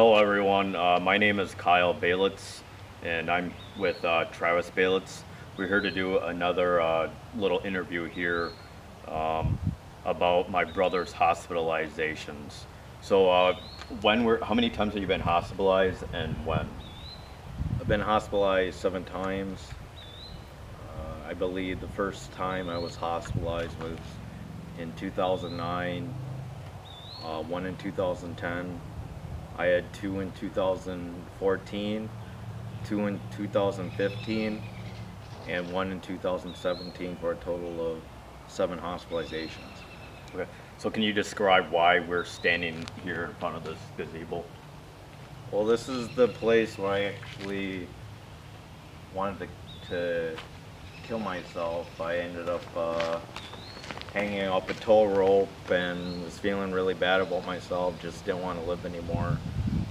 Hello, everyone. Uh, my name is Kyle Balitz, and I'm with uh, Travis Balitz. We're here to do another uh, little interview here um, about my brother's hospitalizations. So, uh, when were how many times have you been hospitalized, and when? I've been hospitalized seven times. Uh, I believe the first time I was hospitalized was in 2009, uh, one in 2010. I had two in 2014, two in 2015, and one in 2017 for a total of seven hospitalizations. Okay. So, can you describe why we're standing here in front of this gazebo? Well, this is the place where I actually wanted to, to kill myself. I ended up uh, hanging up a tow rope and was feeling really bad about myself. Just didn't want to live anymore.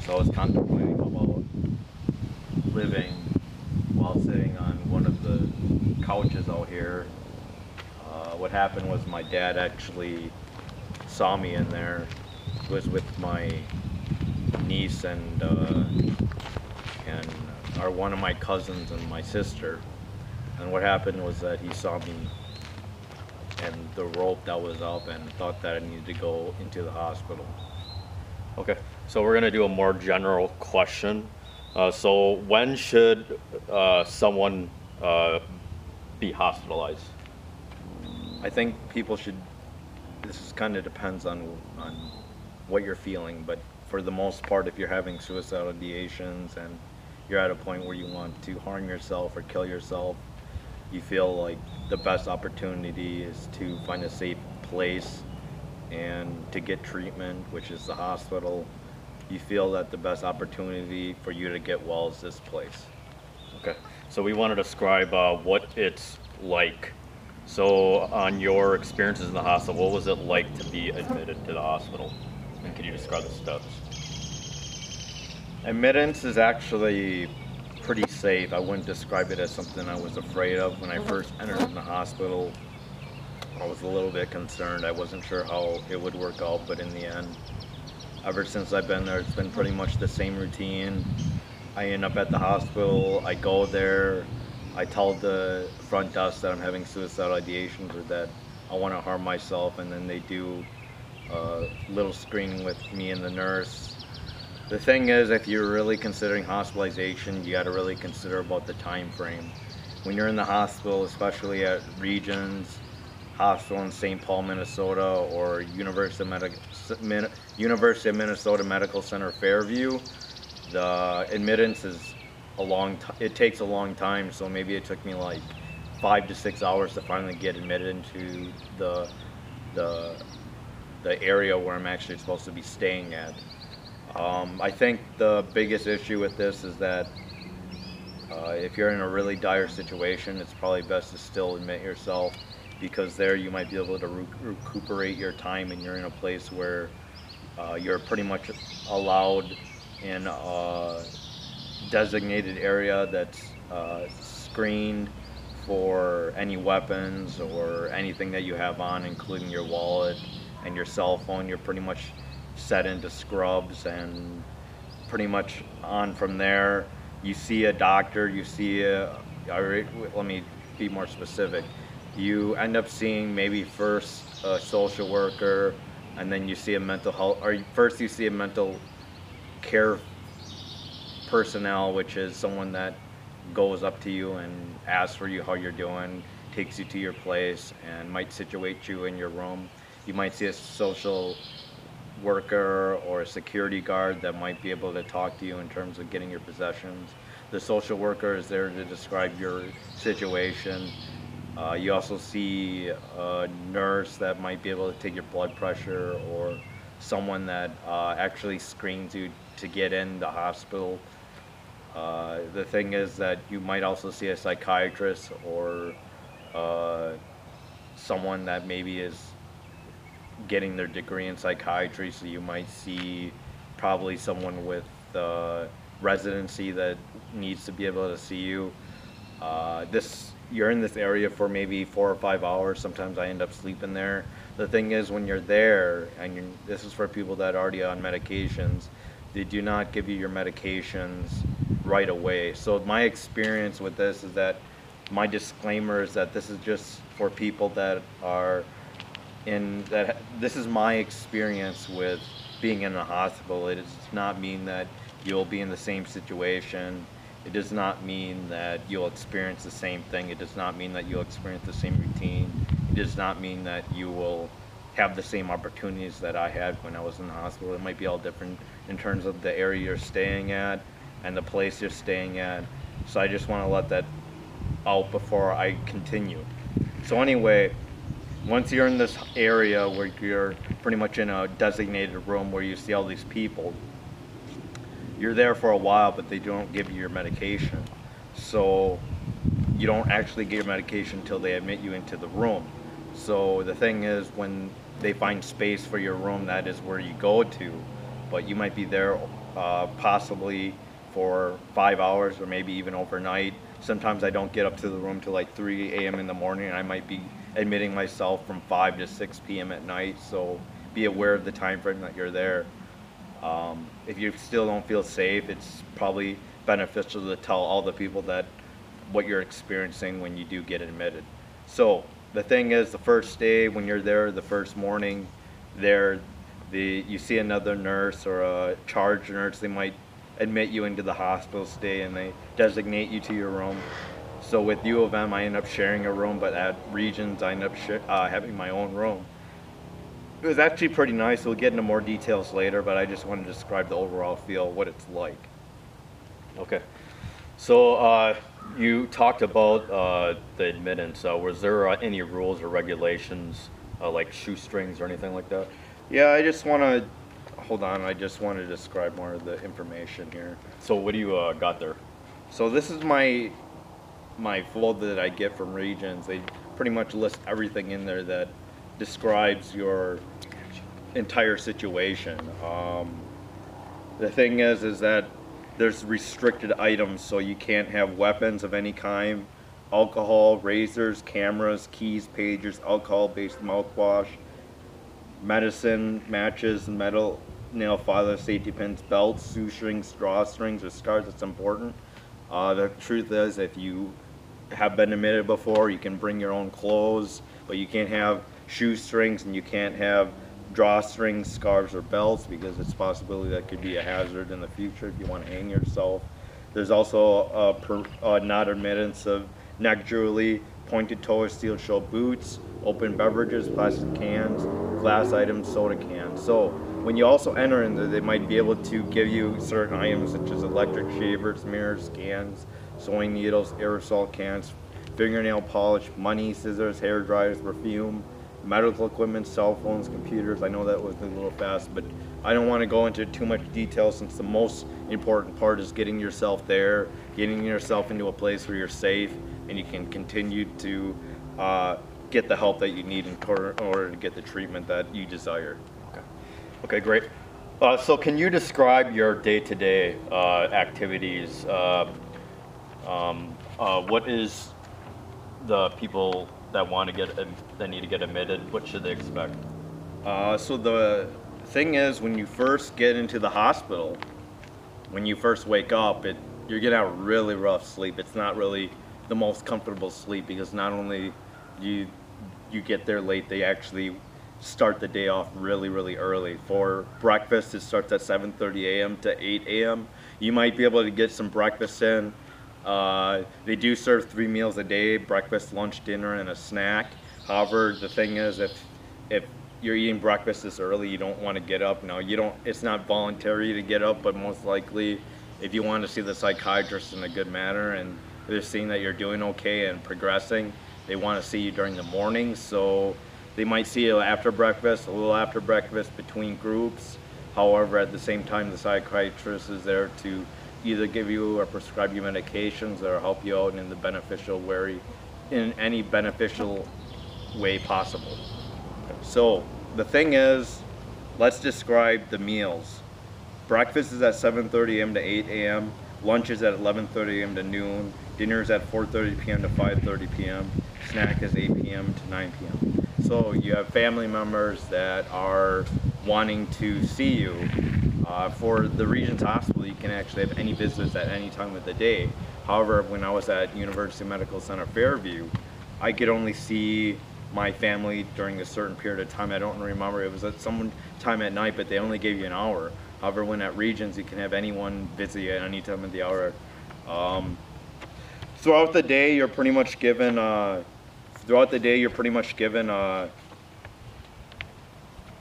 So I was contemplating about living while sitting on one of the couches out here. Uh, what happened was my dad actually saw me in there. He was with my niece and uh, and are one of my cousins and my sister. And what happened was that he saw me and the rope that was up and thought that I needed to go into the hospital. Okay. So we're gonna do a more general question. Uh, so, when should uh, someone uh, be hospitalized? I think people should. This is kind of depends on on what you're feeling, but for the most part, if you're having suicidal ideations and you're at a point where you want to harm yourself or kill yourself, you feel like the best opportunity is to find a safe place and to get treatment, which is the hospital. You feel that the best opportunity for you to get well is this place. Okay. So we want to describe uh, what it's like. So, on your experiences in the hospital, what was it like to be admitted to the hospital? And can you describe the steps? Admittance is actually pretty safe. I wouldn't describe it as something I was afraid of. When I first entered in the hospital, I was a little bit concerned. I wasn't sure how it would work out, but in the end, ever since I've been there, it's been pretty much the same routine. I end up at the hospital, I go there, I tell the front desk that I'm having suicidal ideations or that I want to harm myself, and then they do a little screening with me and the nurse. The thing is, if you're really considering hospitalization, you got to really consider about the time frame. When you're in the hospital, especially at Regions Hospital in St. Paul, Minnesota, or University of, Medi- University of Minnesota Medical Center Fairview, the admittance is a long t- it takes a long time so maybe it took me like five to six hours to finally get admitted into the the the area where i'm actually supposed to be staying at. Um, i think the biggest issue with this is that uh, if you're in a really dire situation it's probably best to still admit yourself because there you might be able to re- recuperate your time and you're in a place where uh, you're pretty much allowed in a designated area that's uh, screened for any weapons or anything that you have on, including your wallet and your cell phone. You're pretty much set into scrubs and pretty much on from there. You see a doctor, you see a, let me be more specific. You end up seeing maybe first a social worker, and then you see a mental health, or first you see a mental care personnel, which is someone that goes up to you and asks for you how you're doing, takes you to your place, and might situate you in your room. You might see a social worker or a security guard that might be able to talk to you in terms of getting your possessions. The social worker is there to describe your situation. Uh, you also see a nurse that might be able to take your blood pressure or someone that uh, actually screens you to get in the hospital. Uh, the thing is that you might also see a psychiatrist or uh, someone that maybe is getting their degree in psychiatry, so you might see probably someone with uh, residency that needs to be able to see you. Uh, this you're in this area for maybe four or five hours. Sometimes I end up sleeping there. The thing is, when you're there, and you're, this is for people that are already on medications, they do not give you your medications right away. So my experience with this is that my disclaimer is that this is just for people that are in that this is my experience with being in a hospital. It does not mean that you'll be in the same situation. It does not mean that you'll experience the same thing. It does not mean that you'll experience the same routine. It does not mean that you will have the same opportunities that I had when I was in the hospital. It might be all different in terms of the area you're staying at and the place you're staying at. So I just want to let that out before I continue. So anyway, once you're in this area where you're pretty much in a designated room where you see all these people, you're there for a while, but they don't give you your medication. So you don't actually get your medication until they admit you into the room. So the thing is, when they find space for your room, that is where you go to. But you might be there uh, possibly for five hours or maybe even overnight. Sometimes I don't get up to the room till like 3 a.m. in the morning. And I might be admitting myself from 5 to 6 p.m. at night. So be aware of the time frame that you're there. Um, if you still don't feel safe, it's probably beneficial to tell all the people that what you're experiencing when you do get admitted. So the thing is, the first day when you're there, the first morning, there, the you see another nurse or a charge nurse, they might admit you into the hospital stay and they designate you to your room. So with U of M, I end up sharing a room, but at Regions, I end up uh, having my own room. It was actually pretty nice. We'll get into more details later, but I just want to describe the overall feel, what it's like. Okay. So uh, you talked about uh, the admittance. Uh, was there uh, any rules or regulations uh, like shoestrings or anything like that? Yeah, I just want to hold on. I just want to describe more of the information here. So what do you uh, got there? So this is my my folder that I get from Regions. They pretty much list everything in there that describes your entire situation. Um, the thing is, is that there's restricted items, so you can't have weapons of any kind, alcohol, razors, cameras, keys, pagers, alcohol-based mouthwash, medicine, matches, metal nail filers, safety pins, belts, shoestrings, drawstrings, or scarves. It's important. Uh, the truth is, if you have been admitted before, you can bring your own clothes, but you can't have shoestrings and you can't have drawstrings, scarves, or belts because it's a possibility that could be a hazard in the future if you want to hang yourself. There's also a, per, a not admittance of neck jewelry, pointed toe or steel show boots, open beverages, plastic cans, glass items, soda cans. So when you also enter in there, they might be able to give you certain items such as electric shavers, mirrors, cans, sewing needles, aerosol cans, fingernail polish, money, scissors, hair dryers, perfume, medical equipment, cell phones, computers. I know that was a little fast, but I don't want to go into too much detail since the most important part is getting yourself there, getting yourself into a place where you're safe and you can continue to uh, get the help that you need in order, to get the treatment that you desire. Okay, okay great. Uh, so can you describe your day-to-day uh, activities? Uh, um, uh, what is the people that want to get that need to get admitted? What should they expect? Uh, so the thing is, when you first get into the hospital, when you first wake up, it you're getting a really rough sleep. It's not really the most comfortable sleep because not only you you get there late, they actually start the day off really really early. For breakfast, it starts at 7:30 a.m. to 8 a.m. You might be able to get some breakfast in uh, they do serve three meals a day, breakfast, lunch, dinner, and a snack. However, the thing is, if if you're eating breakfast this early, you don't want to get up. No, you don't. It's not voluntary to get up, but most likely, if you want to see the psychiatrist in a good manner and they're seeing that you're doing okay and progressing, they want to see you during the morning. So they might see you after breakfast, a little after breakfast between groups. However, at the same time, the psychiatrist is there to either give you or prescribe you medications or help you out in the beneficial way, in any beneficial way possible. So the thing is, let's describe the meals. Breakfast is at 7.30 a.m. to 8 a.m. Lunch is at 11.30 a.m. to noon. Dinner is at 4.30 p.m. to 5.30 p.m. Snack is 8 p.m. to 9 p.m. So you have family members that are wanting to see you Uh, for the Regions Hospital, you can actually have any visits at any time of the day. However, when I was at University Medical Center Fairview, I could only see my family during a certain period of time. I don't remember, it was at some time at night, but they only gave you an hour. However, when at Regions, you can have anyone visit you at any time of the hour. Um, throughout the day, you're pretty much given, uh, throughout the day, you're pretty much given, uh,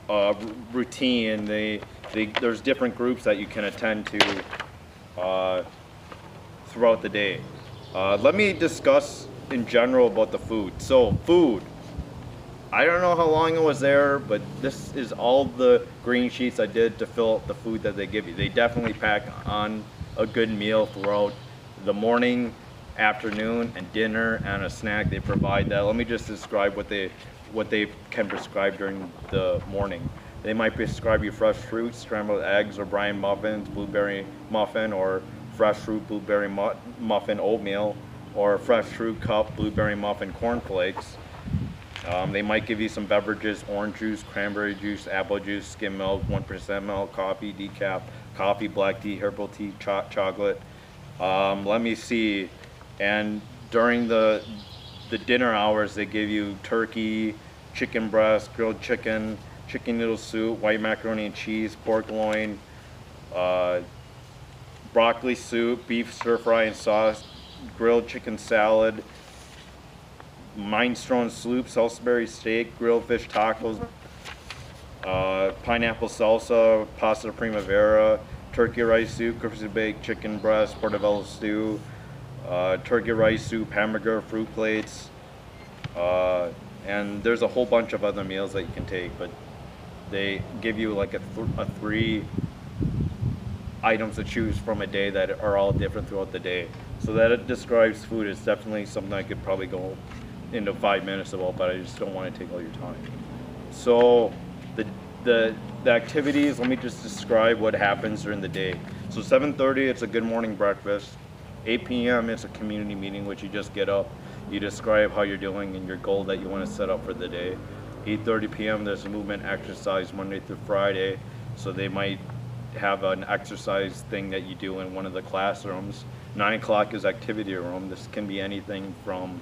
r- routine. They, they, there's different groups that you can attend to uh, throughout the day. Uh, let me discuss in general about the food. So, food. I don't know how long it was there, but this is all the green sheets I did to fill out the food that they give you. They definitely pack on a good meal throughout the morning, afternoon, and dinner, and a snack. They provide that. Let me just describe what they what they can prescribe during the morning. They might prescribe you fresh fruit, scrambled eggs, or brine muffins, blueberry muffin, or fresh fruit blueberry mu- muffin oatmeal, or fresh fruit cup blueberry muffin cornflakes. Um, they might give you some beverages, orange juice, cranberry juice, apple juice, skim milk, 1% milk, coffee, decaf, coffee, black tea, herbal tea, cho- chocolate. Um, let me see. And during the the dinner hours, they give you turkey, chicken breast, grilled chicken, chicken noodle soup, white macaroni and cheese, pork loin, uh, broccoli soup, beef stir fry and sauce, grilled chicken salad, minestrone soup, Salisbury steak, grilled fish tacos, uh, pineapple salsa, pasta primavera, turkey rice soup, crispy baked chicken breast, portobello stew, uh, turkey rice soup, hamburger, fruit plates, uh, and there's a whole bunch of other meals that you can take, but they give you like a, th- a three items to choose from a day that are all different throughout the day. So that it describes food is definitely something I could probably go into five minutes about, but I just don't want to take all your time. So the the the activities. Let me just describe what happens during the day. So 7:30, it's a good morning breakfast. 8 p.m. it's a community meeting, which you just get up, you describe how you're doing and your goal that you want to set up for the day. 8:30 p.m. there's a movement exercise Monday through Friday, so they might have an exercise thing that you do in one of the classrooms. 9 o'clock is activity room. This can be anything from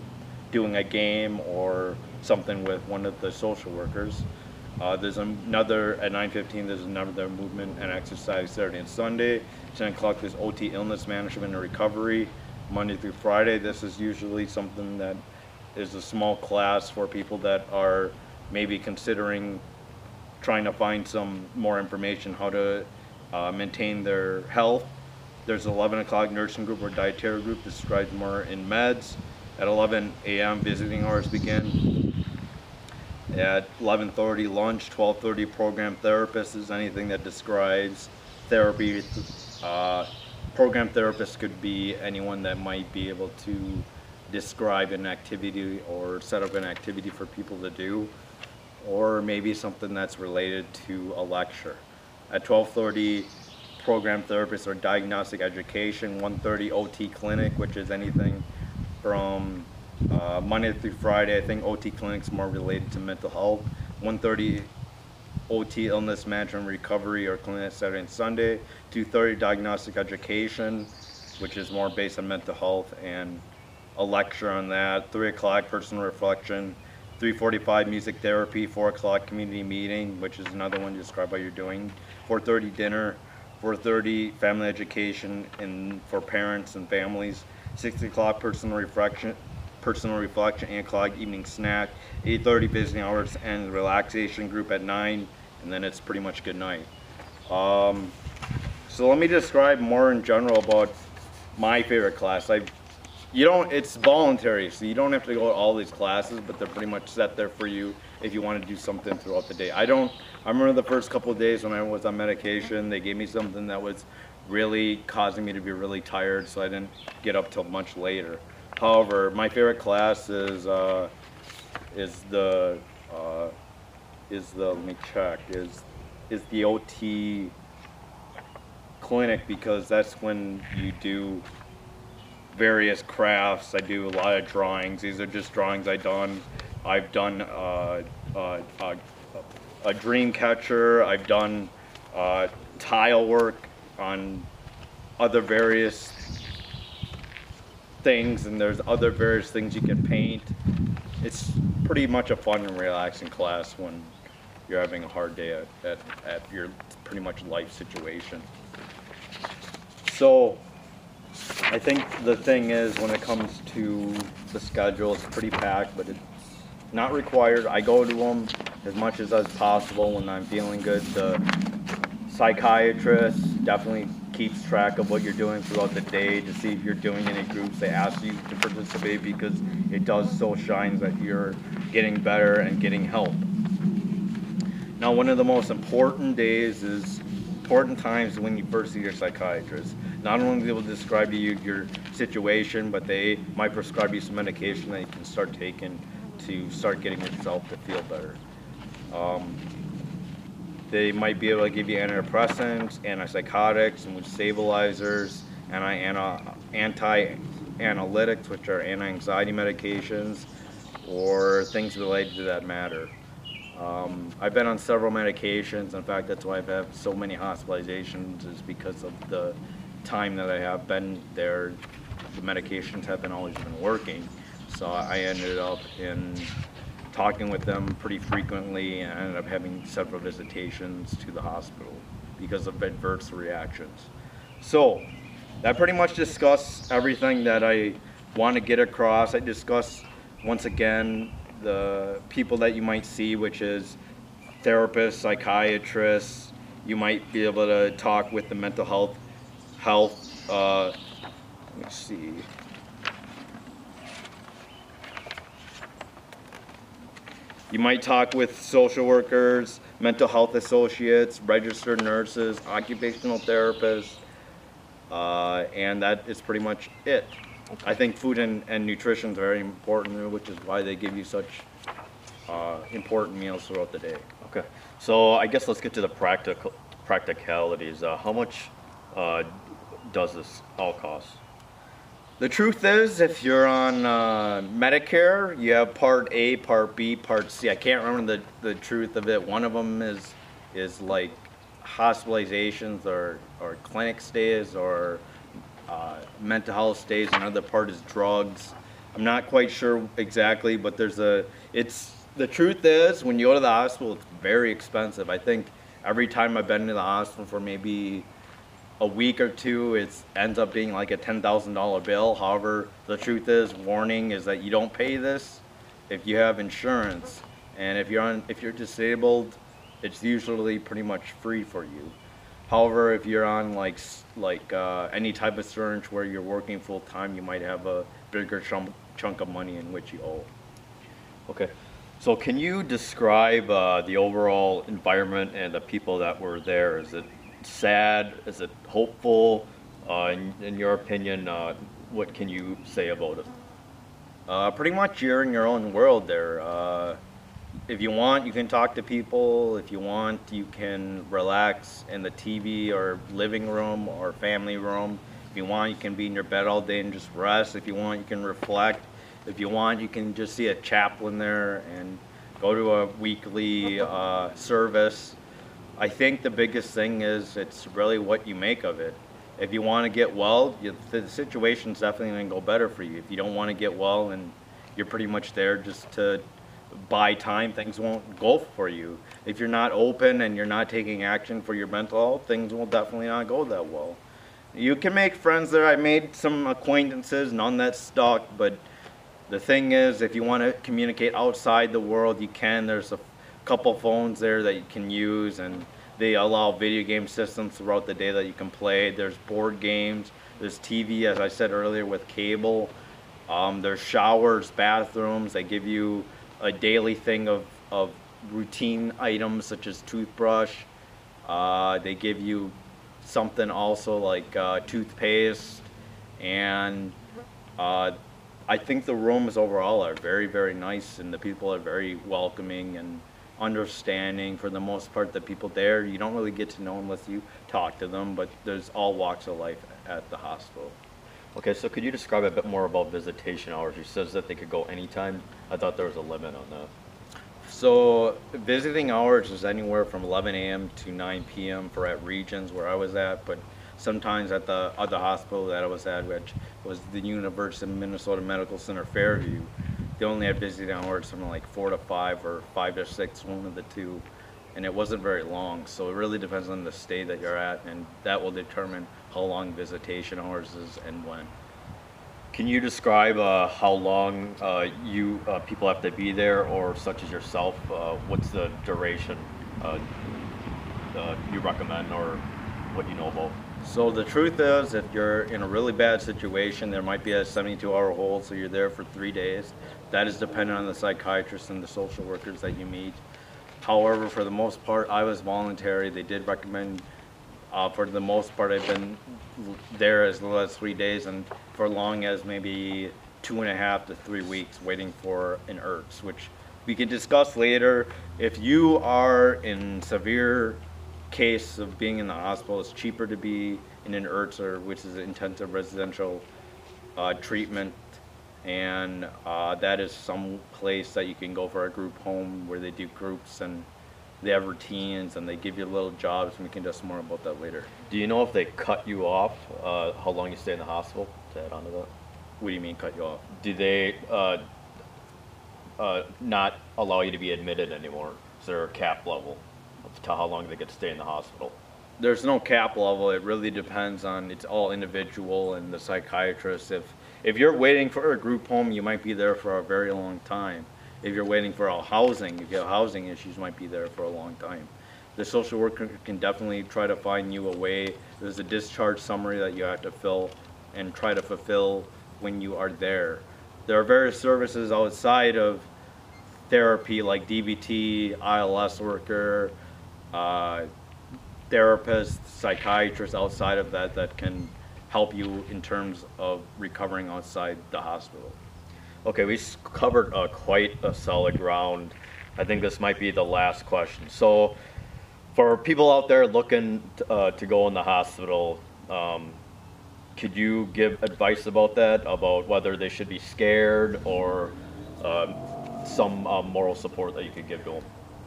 doing a game or something with one of the social workers. Uh, there's another at 9:15. There's another movement and exercise Saturday and Sunday. 10 o'clock there's OT illness management and recovery. Monday through Friday. This is usually something that is a small class for people that are maybe considering trying to find some more information how to uh, maintain their health. There's 11 o'clock nursing group or dietary group described more in meds. At 11 a.m. visiting hours begin. At 11:30 lunch, 12:30 program therapist is anything that describes therapy. Uh, program therapist could be anyone that might be able to describe an activity or set up an activity for people to do, or maybe something that's related to a lecture. At 12:30, program therapist or diagnostic education. 1:30 OT clinic, which is anything from uh, Monday through Friday. I think OT clinics more related to mental health. 1:30 OT illness management recovery or clinic Saturday and Sunday. 2:30 diagnostic education, which is more based on mental health and a lecture on that. 3 o'clock personal reflection. 3:45 music therapy. 4 o'clock community meeting, which is another one to describe what you're doing. 4:30 dinner. 4:30 family education and for parents and families. 6 o'clock personal reflection personal reflection, 8 o'clock evening snack, 8.30 visiting hours and relaxation group at 9, and then it's pretty much good night. Um, so let me describe more in general about my favorite class. I, you don't, it's voluntary, so you don't have to go to all these classes, but they're pretty much set there for you if you want to do something throughout the day. I don't, I remember the first couple of days when I was on medication, they gave me something that was really causing me to be really tired, so I didn't get up till much later. However, my favorite class is uh, is the uh, is the let me check is is the OT clinic because that's when you do various crafts. I do a lot of drawings. These are just drawings I done. I've done uh, uh, uh, a dream catcher. I've done uh, tile work on other various things, and there's other various things you can paint. It's pretty much a fun and relaxing class when you're having a hard day at, at, at your pretty much life situation. So, I think the thing is when it comes to the schedule, it's pretty packed, but it's not required. I go to them as much as as possible when I'm feeling good. The psychiatrist definitely keeps track of what you're doing throughout the day to see if you're doing any groups. They ask you to participate because it does so shine that you're getting better and getting help. Now, one of the most important days is important times when you first see your psychiatrist. Not only will they will describe to you your situation, but they might prescribe you some medication that you can start taking to start getting yourself to feel better. Um, they might be able to give you antidepressants, antipsychotics, mood stabilizers, anti-analytics, which are anti-anxiety medications, or things related to that matter. Um, I've been on several medications. In fact, that's why I've had so many hospitalizations is because of the time that I have been there. The medications haven't always been working. So I ended up in talking with them pretty frequently and I ended up having several visitations to the hospital because of adverse reactions. So that pretty much discuss everything that I want to get across. I discuss once again the people that you might see, which is therapists, psychiatrists. You might be able to talk with the mental health health. Uh, let me see. You might talk with social workers, mental health associates, registered nurses, occupational therapists, uh, and that is pretty much it. I think food and, and nutrition is very important, which is why they give you such uh, important meals throughout the day. Okay, so I guess let's get to the practical practicalities. Uh, how much uh, does this all cost? The truth is, if you're on uh, Medicare, you have Part A, Part B, Part C. I can't remember the, the truth of it. One of them is is like hospitalizations or, or clinic stays or uh, mental health stays. Another part is drugs. I'm not quite sure exactly, but there's a. It's the truth is when you go to the hospital, it's very expensive. I think every time I've been to the hospital for maybe a week or two, it ends up being like a $10,000 bill. However, the truth is, warning is that you don't pay this if you have insurance. And if you're on, if you're disabled, it's usually pretty much free for you. However, if you're on like like uh, any type of insurance where you're working full time, you might have a bigger chunk chunk of money in which you owe. Okay. So can you describe uh, the overall environment and the people that were there? Is it sad? Is it hopeful? Uh, in, in, your opinion, uh, what can you say about it? Uh, pretty much you're in your own world there. If you want, you can talk to people. If you want, you can relax in the TV or living room or family room. If you want, you can be in your bed all day and just rest. If you want, you can reflect. If you want, you can just see a chaplain there and go to a weekly uh, service I think the biggest thing is it's really what you make of it. If you want to get well, you, the situation's definitely going to go better for you. If you don't want to get well and you're pretty much there just to buy time, things won't go for you. If you're not open and you're not taking action for your mental health, things will definitely not go that well. You can make friends there. I made some acquaintances, none that stuck, but the thing is, if you want to communicate outside the world, you can. There's a couple phones there that you can use and they allow video game systems throughout the day that you can play. There's board games, there's TV, as I said earlier, with cable. Um, there's showers, bathrooms. They give you a daily thing of, of routine items such as toothbrush. Uh, they give you something also like uh, toothpaste. And uh, I think the rooms overall are very, very nice and the people are very welcoming and understanding for the most part the people there you don't really get to know unless you talk to them but there's all walks of life at the hospital okay so could you describe a bit more about visitation hours you says that they could go anytime i thought there was a limit on that So visiting hours is anywhere from 11 a.m. to 9 p.m. for at regions where I was at, but sometimes at the other hospital that I was at, which was the University of Minnesota Medical Center Fairview, they only had visiting hours from like four to five or five to six, one of the two, and it wasn't very long. So it really depends on the state that you're at, and that will determine how long visitation hours is and when. Can you describe uh, how long uh, you uh, people have to be there, or such as yourself? Uh, what's the duration uh, uh, you recommend, or what you know about? So the truth is, if you're in a really bad situation, there might be a 72-hour hold, so you're there for three days. That is dependent on the psychiatrist and the social workers that you meet. However, for the most part, I was voluntary. They did recommend, uh, for the most part, I've been there as little as three days, and for long as maybe two and a half to three weeks waiting for an IRTS, which we can discuss later. If you are in severe case of being in the hospital, it's cheaper to be in an IRTS, or which is an intensive residential uh, treatment, and uh, that is some place that you can go for a group home where they do groups and they have routines and they give you little jobs. And we can discuss more about that later. Do you know if they cut you off? Uh, how long you stay in the hospital? To add on to that, What do you mean cut you off? do they uh, uh, not allow you to be admitted anymore? Is there a cap level to how long they get to stay in the hospital? There's no cap level. It really depends on it's all individual and the psychiatrist. If if you're waiting for a group home, you might be there for a very long time. If you're waiting for a housing, if you have housing issues, might be there for a long time. The social worker can definitely try to find you a way. There's a discharge summary that you have to fill and try to fulfill when you are there. There are various services outside of therapy like DBT, ILS worker, uh, therapists, psychiatrists outside of that that can help you in terms of recovering outside the hospital. Okay, we covered uh, quite a solid ground. I think this might be the last question. So, for people out there looking uh, to go in the hospital, um, could you give advice about that? About whether they should be scared or um, some uh, moral support that you could give to them?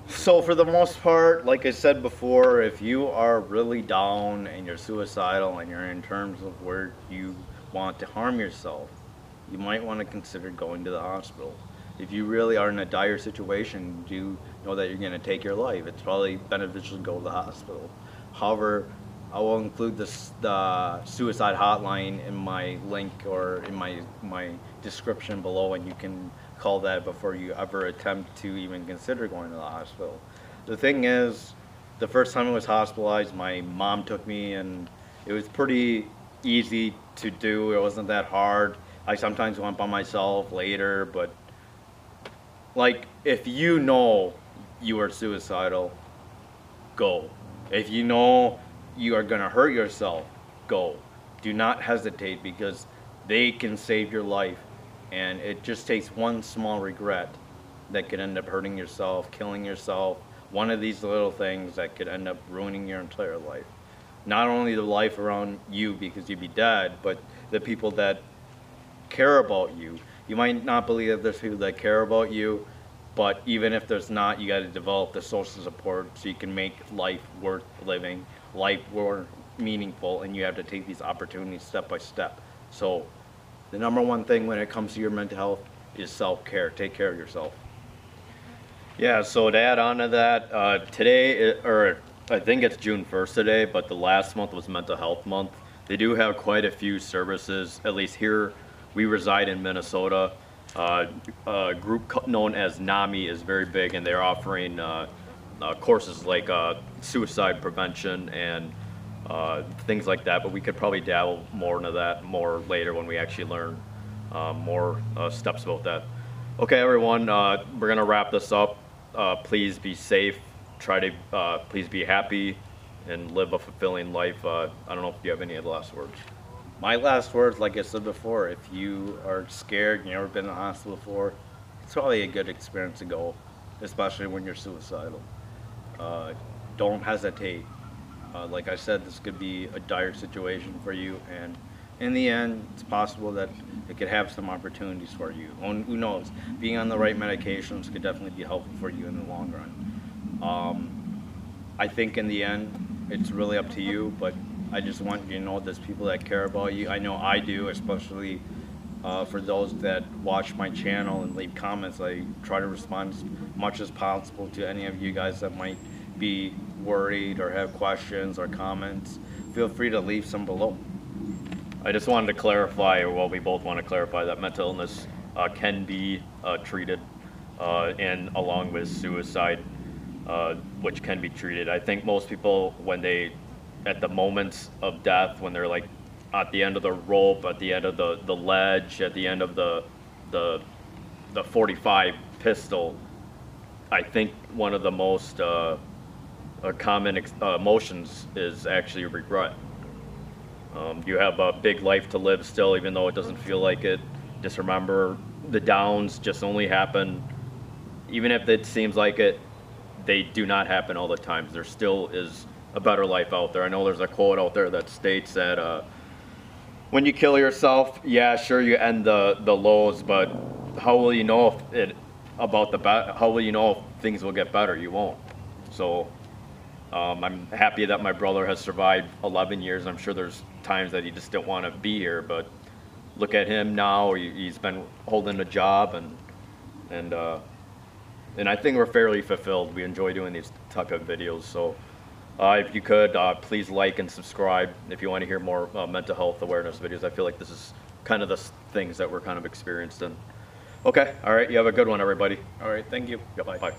So for the most part, like I said before, if you are really down and you're suicidal and you're in terms of where you want to harm yourself, you might want to consider going to the hospital. If you really are in a dire situation, you know that you're going to take your life. It's probably beneficial to go to the hospital. However, I will include this the suicide hotline in my link or in my my description below, and you can call that before you ever attempt to even consider going to the hospital. The thing is, the first time I was hospitalized, my mom took me, and it was pretty easy to do. It wasn't that hard. I sometimes went by myself later, but like if you know you are suicidal, go. If you know you are going to hurt yourself, go. Do not hesitate because they can save your life. And it just takes one small regret that could end up hurting yourself, killing yourself. One of these little things that could end up ruining your entire life. Not only the life around you because you'd be dead, but the people that care about you. You might not believe that there's people that care about you, but even if there's not, you got to develop the social support so you can make life worth living, life more meaningful, and you have to take these opportunities step by step. So, the number one thing when it comes to your mental health is self care. Take care of yourself. Yeah, so to add on to that, uh, today, or I think it's June 1st today, but the last month was Mental Health Month. They do have quite a few services, at least here, we reside in Minnesota. Uh, a group known as NAMI is very big, and they're offering uh, uh, courses like uh, suicide prevention and things like that, but we could probably dabble more into that more later when we actually learn more steps about that. Okay, everyone, we're gonna wrap this up. Please be safe. Try to please be happy and live a fulfilling life. I don't know if you have any of the last words. My last words, like I said before, if you are scared, you've never been in the hospital before, it's probably a good experience to go, especially when you're suicidal. Uh, don't hesitate. Uh, like I said, this could be a dire situation for you, and in the end, it's possible that it could have some opportunities for you. Who knows? Being on the right medications could definitely be helpful for you in the long run. Um, I think in the end, it's really up to you, but I just want you to know there's people that care about you. I know I do, especially uh, for those that watch my channel and leave comments. I try to respond as much as possible to any of you guys that might be worried or have questions or comments. Feel free to leave some below. I just wanted to clarify, or well, we both want to clarify that mental illness uh, can be uh, treated, uh, and along with suicide, uh, which can be treated. I think most people, when they, at the moments of death, when they're like at the end of the rope, at the end of the, the ledge, at the end of the the the 45 pistol, I think one of the most uh, uh, common ex- uh, emotions is actually regret. Um, you have a big life to live still, even though it doesn't feel like it. Just remember the downs just only happen, even if it seems like it, they do not happen all the time. There still is a better life out there. I know there's a quote out there that states that uh, when you kill yourself, yeah, sure, you end the, the lows, but how will you know if it about the how will you know if things will get better? You won't. So um, I'm happy that my brother has survived 11 years. I'm sure there's times that he just don't want to be here, but look at him now. He, he's been holding a job, and and uh, and I think we're fairly fulfilled. We enjoy doing these type of videos. So uh, if you could, uh, please like and subscribe if you want to hear more uh, mental health awareness videos. I feel like this is kind of the things that we're kind of experienced in. Okay, all right. You have a good one, everybody. All right, thank you. Yep, bye.